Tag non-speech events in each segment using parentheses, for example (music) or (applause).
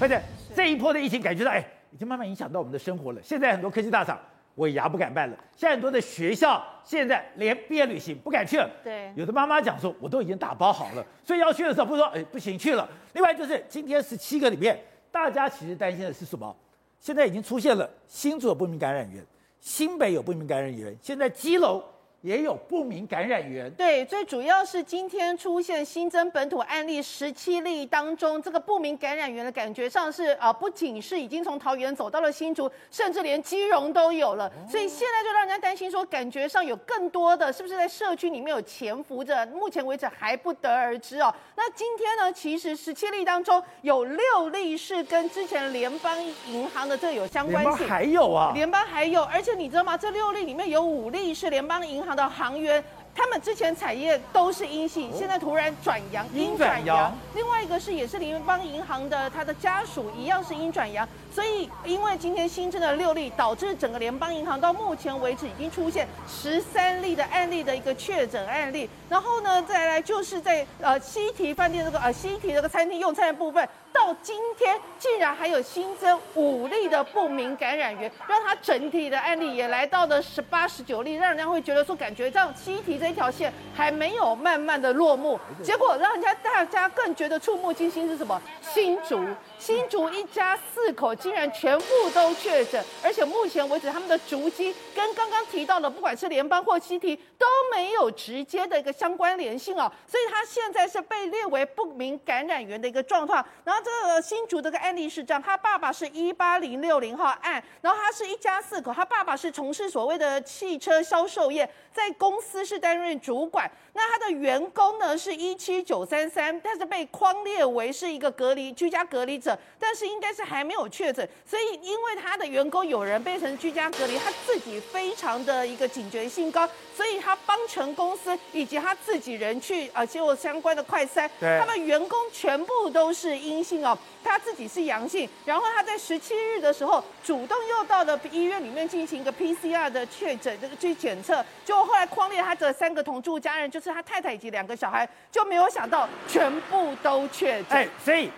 而且这一波的疫情感觉到，哎，已经慢慢影响到我们的生活了。现在很多科技大厂尾牙不敢办了，现在很多的学校现在连毕业旅行不敢去了。对，有的妈妈讲说，我都已经打包好了，所以要去的时候不是说，哎，不行去了。另外就是今天十七个里面，大家其实担心的是什么？现在已经出现了新竹有不明感染源，新北有不明感染源，现在基隆。也有不明感染源，对，最主要是今天出现新增本土案例十七例当中，这个不明感染源的感觉上是啊，不仅是已经从桃园走到了新竹，甚至连基隆都有了，所以现在就让人家担心说，感觉上有更多的是不是在社区里面有潜伏着？目前为止还不得而知哦。那今天呢，其实十七例当中有六例是跟之前联邦银行的这个有相关性，联邦还有啊，联邦还有，而且你知道吗？这六例里面有五例是联邦银行的行员，他们之前产业都是阴性，现在突然转阳，阴转阳。另外一个是也是联邦银行的，他的家属一样是阴转阳。所以因为今天新增的六例，导致整个联邦银行到目前为止已经出现十三例的案例的一个确诊案例。然后呢，再来就是在呃西提饭店这个呃西提这个餐厅用餐的部分，到今天竟然还有新增五例的不明感染源，让他整体的案例也来到了十八、十九例，让人家会觉得说，感觉这样西提这一条线还没有慢慢的落幕。结果让人家大家更觉得触目惊心是什么？新竹，新竹一家四口竟然全部都确诊，而且目前为止他们的足迹跟刚刚提到的不管是联邦或西提都没有直接的一个相关联性哦，所以他现在是被列为不明感染源的一个状况。然后这个新竹这个案例是这样，他爸爸是一八零六零号案，然后他是一家四口，他爸爸是从事所谓的汽车销售业，在公司是担任主管。那他的员工呢是一七九三三，但是被框列为是一个隔离居家隔离者，但是应该是还没有确诊，所以因为他的员工有人变成居家隔离，他自己非常的一个警觉性高，所以他帮全公司以及他自己人去呃做相关的快筛，他们员工全部都是阴性哦，他自己是阳性，然后他在十七日的时候主动又到了医院里面进行一个 PCR 的确诊这个去检测，就后来匡列他的三个同住家人就是。他太太以及两个小孩就没有想到全部都确诊。哎，所以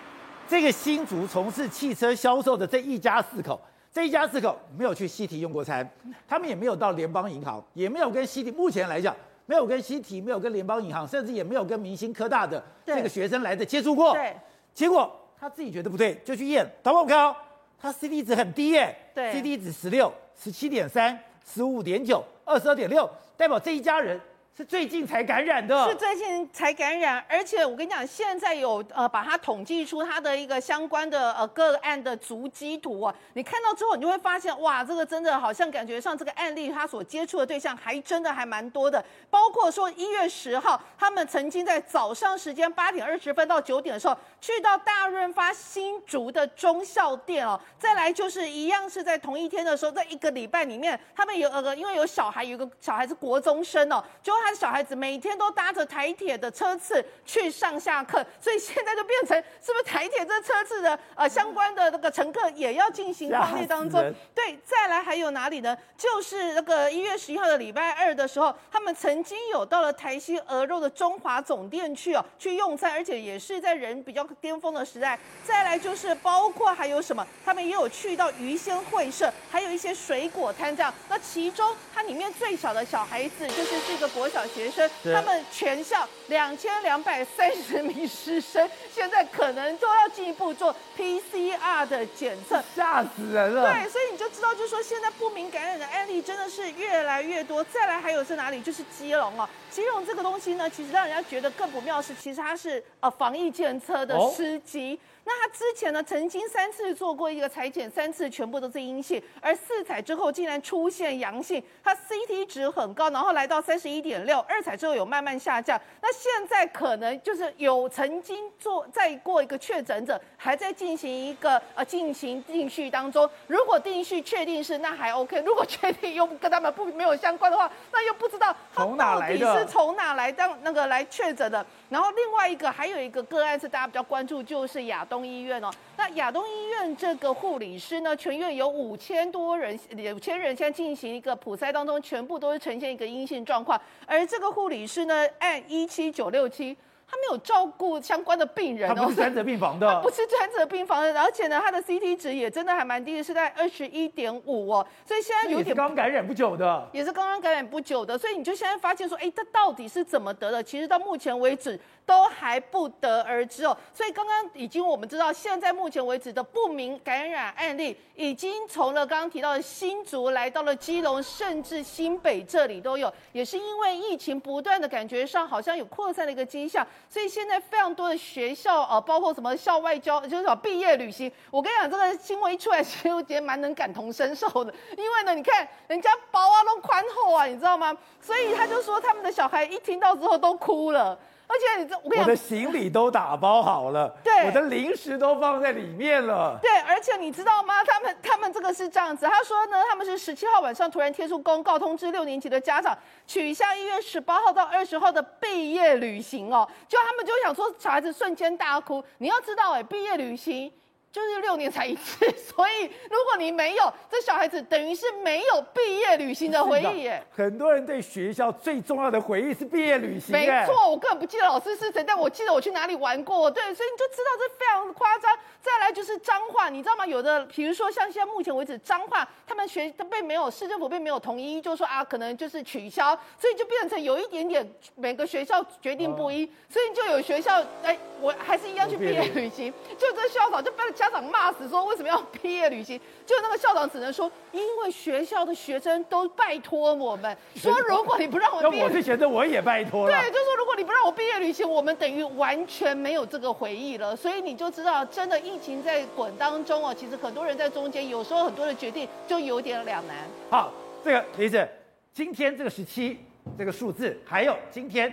这个新竹从事汽车销售的这一家四口，这一家四口没有去西提用过餐，他们也没有到联邦银行，也没有跟西提，目前来讲没有跟西提，没有跟联邦银行，甚至也没有跟明星科大的这个学生来的接触过。对，结果他自己觉得不对，就去验，导播我看哦，他 CD 值很低耶，对，CD 值十六、十七点三、十五点九、二十二点六，代表这一家人。是最近才感染的，是最近才感染，而且我跟你讲，现在有呃把它统计出它的一个相关的呃个案的足迹图啊，你看到之后，你就会发现哇，这个真的好像感觉上这个案例他所接触的对象还真的还蛮多的，(laughs) 包括说一月十号，他们曾经在早上时间八点二十分到九点的时候，去到大润发新竹的忠孝店哦，再来就是一样是在同一天的时候，在一个礼拜里面，他们有呃因为有小孩，有个小孩是国中生哦，就他。小孩子每天都搭着台铁的车次去上下课，所以现在就变成是不是台铁这车次的呃相关的那个乘客也要进行匡列当中？对，再来还有哪里呢？就是那个一月十一号的礼拜二的时候，他们曾经有到了台西鹅肉的中华总店去哦，去用餐，而且也是在人比较巅峰的时代。再来就是包括还有什么，他们也有去到鱼仙会社，还有一些水果摊这样。那其中它里面最小的小孩子就是是一个国小。学生，他们全校两千两百三十名师生，现在可能都要进一步做 PCR 的检测，吓死人了。对，所以你就知道，就是说现在不明感染的案例真的是越来越多。再来还有是哪里？就是基隆哦，基隆这个东西呢，其实让人家觉得更不妙是，其实它是呃防疫检测的司机。哦那他之前呢，曾经三次做过一个裁剪，三次全部都是阴性，而四采之后竟然出现阳性，他 CT 值很高，然后来到三十一点六，二采之后有慢慢下降。那现在可能就是有曾经做再过一个确诊者，还在进行一个呃进行定序当中。如果定序确定是那还 OK，如果确定又跟他们不没有相关的话，那又不知道 (laughs) 他到底是从哪来当那个来确诊的。然后另外一个还有一个个案是大家比较关注，就是亚东医院哦。那亚东医院这个护理师呢，全院有五千多人，五千人现在进行一个普筛当中，全部都是呈现一个阴性状况。而这个护理师呢，按一七九六七，他没有照顾相关的病人哦，他不是专责病房的，(laughs) 不是专责病房的，而且呢，他的 CT 值也真的还蛮低的，是在二十一点五哦，所以现在有点刚感染不久的，也是刚刚感染不久的，所以你就现在发现说，哎，他到底是怎么得的？其实到目前为止。都还不得而知哦，所以刚刚已经我们知道，现在目前为止的不明感染案例已经从了刚刚提到的新竹来到了基隆，甚至新北这里都有，也是因为疫情不断的感觉上好像有扩散的一个迹象，所以现在非常多的学校啊，包括什么校外交，就是说毕业旅行，我跟你讲这个新闻一出来，其实我觉得蛮能感同身受的，因为呢，你看人家包啊都宽厚啊，你知道吗？所以他就说他们的小孩一听到之后都哭了。而且你这，我跟你讲，我的行李都打包好了，对，我的零食都放在里面了。对，而且你知道吗？他们他们这个是这样子，他说呢，他们是十七号晚上突然贴出公告，通知六年级的家长取消一月十八号到二十号的毕业旅行哦。就他们就想说，小孩子瞬间大哭。你要知道，哎，毕业旅行。就是六年才一次，(laughs) 所以如果你没有，这小孩子等于是没有毕业旅行的回忆耶。很多人对学校最重要的回忆是毕业旅行。没错，我根本不记得老师是谁，但我记得我去哪里玩过。对，所以你就知道这非常夸张。再来就是脏话，你知道吗？有的，比如说像现在目前为止，脏话他们学他并没有市政府并没有统一，就说啊，可能就是取消，所以就变成有一点点每个学校决定不一，所以就有学校哎，我还是一样去毕业旅行，就这校长就被家长骂死，说为什么要毕业旅行？(laughs) 就那个校长只能说，因为学校的学生都拜托我们说，如果你不让我 (laughs) 毕业，那我是学生，我也拜托了。对，就说如果你不让我毕业旅行，我们等于完全没有这个回忆了。所以你就知道，真的疫情在滚当中哦，其实很多人在中间，有时候很多的决定就有点两难。好，这个李子，今天这个十七这个数字，还有今天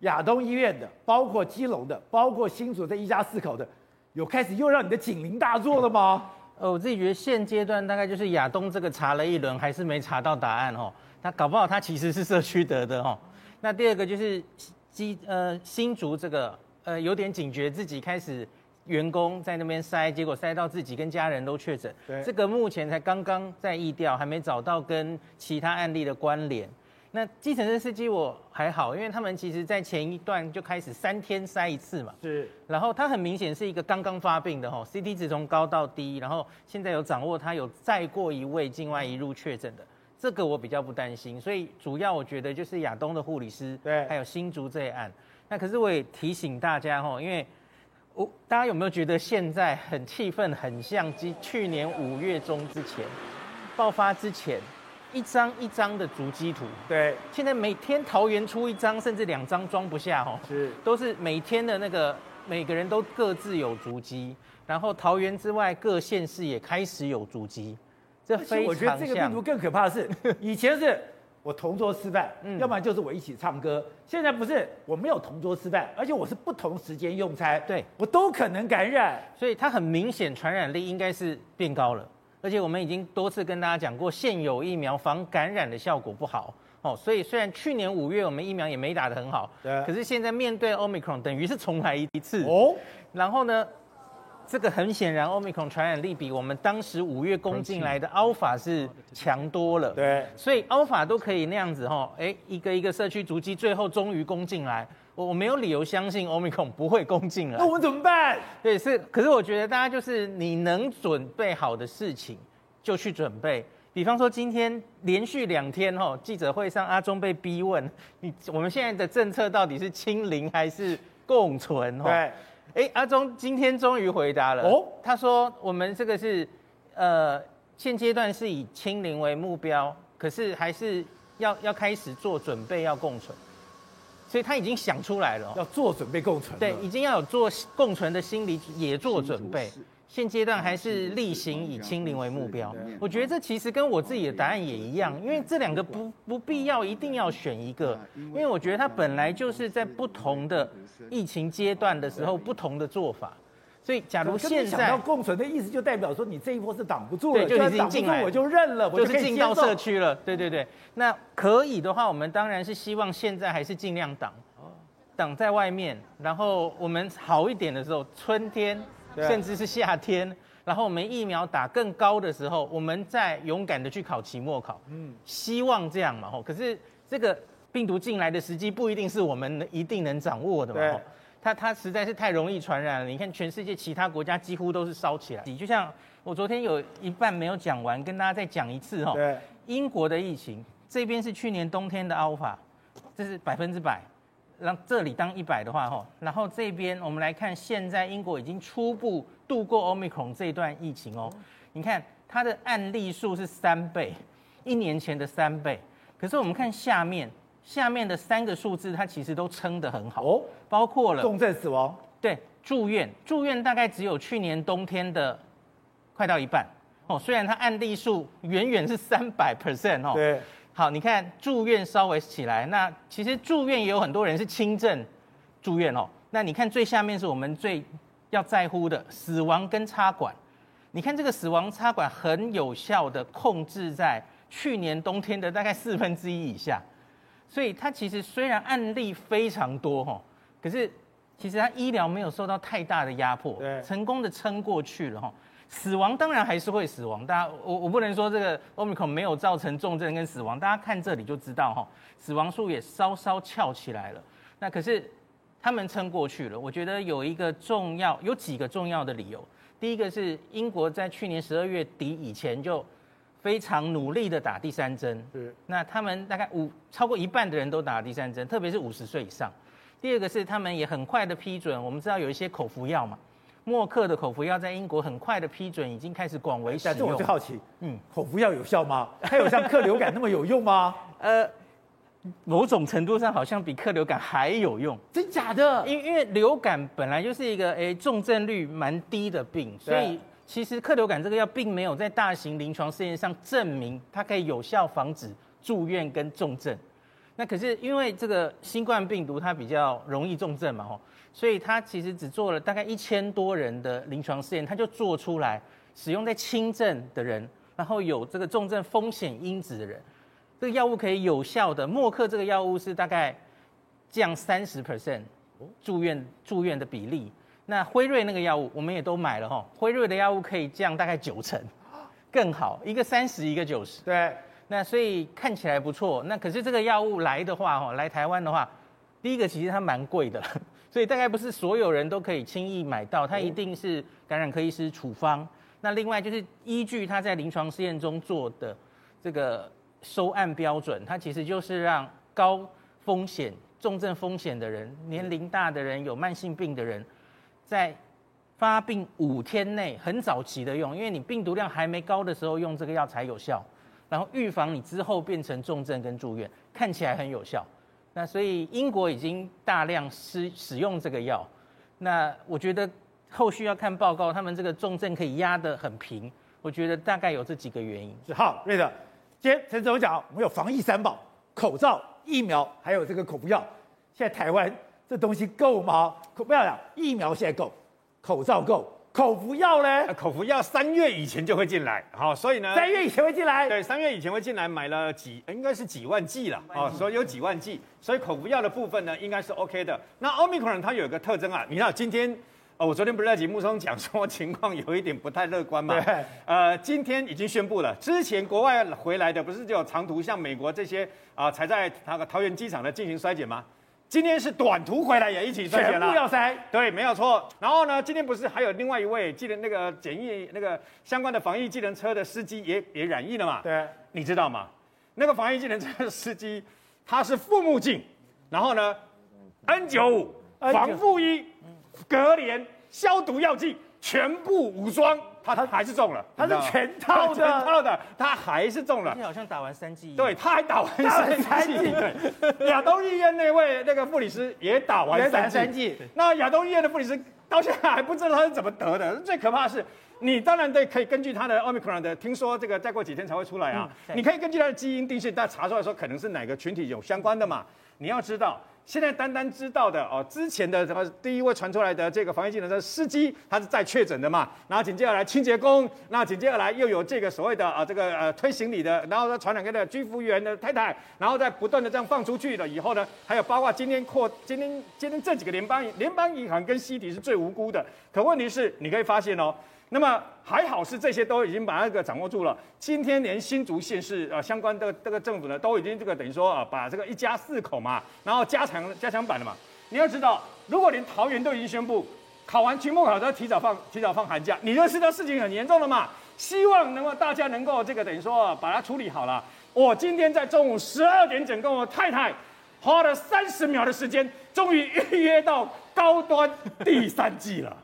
亚东医院的，包括基隆的，包括新竹这一家四口的。有开始又让你的警铃大作了吗？呃，我自己觉得现阶段大概就是亚东这个查了一轮，还是没查到答案哦。他搞不好他其实是社区得的哦。那第二个就是基呃新竹这个呃有点警觉，自己开始员工在那边筛，结果筛到自己跟家人都确诊。对，这个目前才刚刚在疫调，还没找到跟其他案例的关联。那计程车司机我还好，因为他们其实在前一段就开始三天筛一次嘛，是，然后他很明显是一个刚刚发病的哈，CT 值从高到低，然后现在有掌握他有再过一位境外一入确诊的，这个我比较不担心，所以主要我觉得就是亚东的护理师，对，还有新竹这一案，那可是我也提醒大家哈，因为我大家有没有觉得现在很气愤，很像去去年五月中之前爆发之前。一张一张的足迹图，对，现在每天桃园出一张，甚至两张装不下哦，是，都是每天的那个，每个人都各自有足迹，然后桃园之外各县市也开始有足迹，这非常像。我觉得这个病毒更可怕的是，(laughs) 以前是我同桌吃饭，嗯，要不然就是我一起唱歌，现在不是，我没有同桌吃饭，而且我是不同时间用餐，对，我都可能感染，所以它很明显传染力应该是变高了。而且我们已经多次跟大家讲过，现有疫苗防感染的效果不好。哦，所以虽然去年五月我们疫苗也没打得很好，对，可是现在面对 Omicron 等于是重来一次。哦。然后呢，这个很显然 Omicron 传染力比我们当时五月攻进来的 Alpha 是强多了，对，所以 Alpha 都可以那样子哈，哎，一个一个社区足迹，最后终于攻进来。我我没有理由相信 Omicron 不会攻进来。那我们怎么办？对，是，可是我觉得大家就是你能准备好的事情就去准备。比方说今天连续两天哈记者会上，阿中被逼问，你我们现在的政策到底是清零还是共存？对，哎，阿忠今天终于回答了。哦，他说我们这个是呃现阶段是以清零为目标，可是还是要要开始做准备，要共存。所以他已经想出来了，要做准备共存。对，已经要有做共存的心理，也做准备。现阶段还是例行以清零为目标。我觉得这其实跟我自己的答案也一样，因为这两个不不必要一定要选一个，因为我觉得它本来就是在不同的疫情阶段的时候不同的做法。所以，假如现在要共存的意思，就代表说你这一波是挡不住了，就已经进来，我就认了，我就是进到社区了。对对对，那可以的话，我们当然是希望现在还是尽量挡，挡在外面。然后我们好一点的时候，春天甚至是夏天，然后我们疫苗打更高的时候，我们再勇敢的去考期末考。嗯，希望这样嘛。吼，可是这个病毒进来的时机不一定是我们一定能掌握的嘛。它它实在是太容易传染了。你看全世界其他国家几乎都是烧起来。你就像我昨天有一半没有讲完，跟大家再讲一次哦。对。英国的疫情这边是去年冬天的 Alpha，这是百分之百。让这里当一百的话吼，然后这边我们来看，现在英国已经初步度过 Omicron 这一段疫情哦。你看它的案例数是三倍，一年前的三倍。可是我们看下面。下面的三个数字，它其实都撑得很好哦，包括了重症死亡，对，住院，住院大概只有去年冬天的快到一半哦。虽然它案例数远远是三百 percent 哦，对，好，你看住院稍微起来，那其实住院也有很多人是轻症住院哦。那你看最下面是我们最要在乎的死亡跟插管，你看这个死亡插管很有效的控制在去年冬天的大概四分之一以下。所以它其实虽然案例非常多哈，可是其实它医疗没有受到太大的压迫，成功的撑过去了哈。死亡当然还是会死亡，大家我我不能说这个 Omicron 没有造成重症跟死亡，大家看这里就知道哈，死亡数也稍稍翘起来了。那可是他们撑过去了，我觉得有一个重要，有几个重要的理由。第一个是英国在去年十二月底以前就。非常努力的打第三针，是。那他们大概五超过一半的人都打了第三针，特别是五十岁以上。第二个是他们也很快的批准，我们知道有一些口服药嘛，默克的口服药在英国很快的批准，已经开始广为使用。但是我最好奇，嗯，口服药有效吗？(laughs) 它有像克流感那么有用吗？(laughs) 呃，某种程度上好像比克流感还有用，真假的？因因为流感本来就是一个诶、欸、重症率蛮低的病，所以。其实克流感这个药并没有在大型临床试验上证明它可以有效防止住院跟重症。那可是因为这个新冠病毒它比较容易重症嘛吼，所以它其实只做了大概一千多人的临床试验，它就做出来使用在轻症的人，然后有这个重症风险因子的人，这个药物可以有效的。默克这个药物是大概降三十 percent 住院住院的比例。那辉瑞那个药物我们也都买了哈，辉瑞的药物可以降大概九成，更好，一个三十，一个九十。对，那所以看起来不错。那可是这个药物来的话哈，来台湾的话，第一个其实它蛮贵的，(laughs) 所以大概不是所有人都可以轻易买到，它一定是感染科医师处方。那另外就是依据他在临床试验中做的这个收案标准，它其实就是让高风险、重症风险的人、年龄大的人、有慢性病的人。在发病五天内很早期的用，因为你病毒量还没高的时候用这个药才有效，然后预防你之后变成重症跟住院，看起来很有效。那所以英国已经大量使使用这个药，那我觉得后续要看报告，他们这个重症可以压得很平，我觉得大概有这几个原因。是好，瑞德，今天陈总讲，我们有防疫三宝：口罩、疫苗，还有这个口服药。现在台湾。这东西够吗？可不要讲，疫苗现在够，口罩够，口服药呢？口服药三月以前就会进来，好，所以呢，三月以前会进来。对，三月以前会进来，买了几，应该是几万剂了，哦，所以有几万剂，所以口服药的部分呢，应该是 OK 的。那 Omicron 它有一个特征啊，你知道今天，哦，我昨天不是在节目中讲说情况有一点不太乐观嘛？对。呃，今天已经宣布了，之前国外回来的不是就有长途，像美国这些啊，才在那个桃园机场呢进行筛检吗？今天是短途回来也一起筛选了，全部要筛，对，没有错。然后呢，今天不是还有另外一位记得那个检疫那个相关的防疫技能车的司机也也染疫了嘛？对，你知道吗？那个防疫技能车的司机他是护目镜，然后呢，N95 防护衣、隔帘、消毒药剂全部武装。他他还是中了，他是全套的，全套的，他还是中了。你好像打完三剂，对，他还打完三剂。对，亚东医院那位那个护理师也打完三剂。那亚东医院的护理师到现在还不知道他是怎么得的。最可怕的是，你当然得可以根据他的奥密克戎的，听说这个再过几天才会出来啊。你可以根据他的基因定序，但查出来说可能是哪个群体有相关的嘛。你要知道。现在单单知道的哦，之前的什么第一位传出来的这个防疫技能的司机，他是再确诊的嘛，然后紧接着来清洁工，那紧接着来又有这个所谓的啊这个呃推行李的，然后再传染给的居服员的太太，然后再不断的这样放出去了以后呢，还有包括今天扩今天今天这几个联邦联邦银行跟西迪是最无辜的，可问题是你可以发现哦。那么还好是这些都已经把那个掌握住了。今天连新竹县市啊相关的这个政府呢，都已经这个等于说啊，把这个一家四口嘛，然后加强加强版了嘛。你要知道，如果连桃园都已经宣布考完期末考都要提早放提早放寒假，你就知道事情很严重了嘛。希望能够大家能够这个等于说把它处理好了。我今天在中午十二点整跟我太太花了三十秒的时间，终于预约到高端第三季了。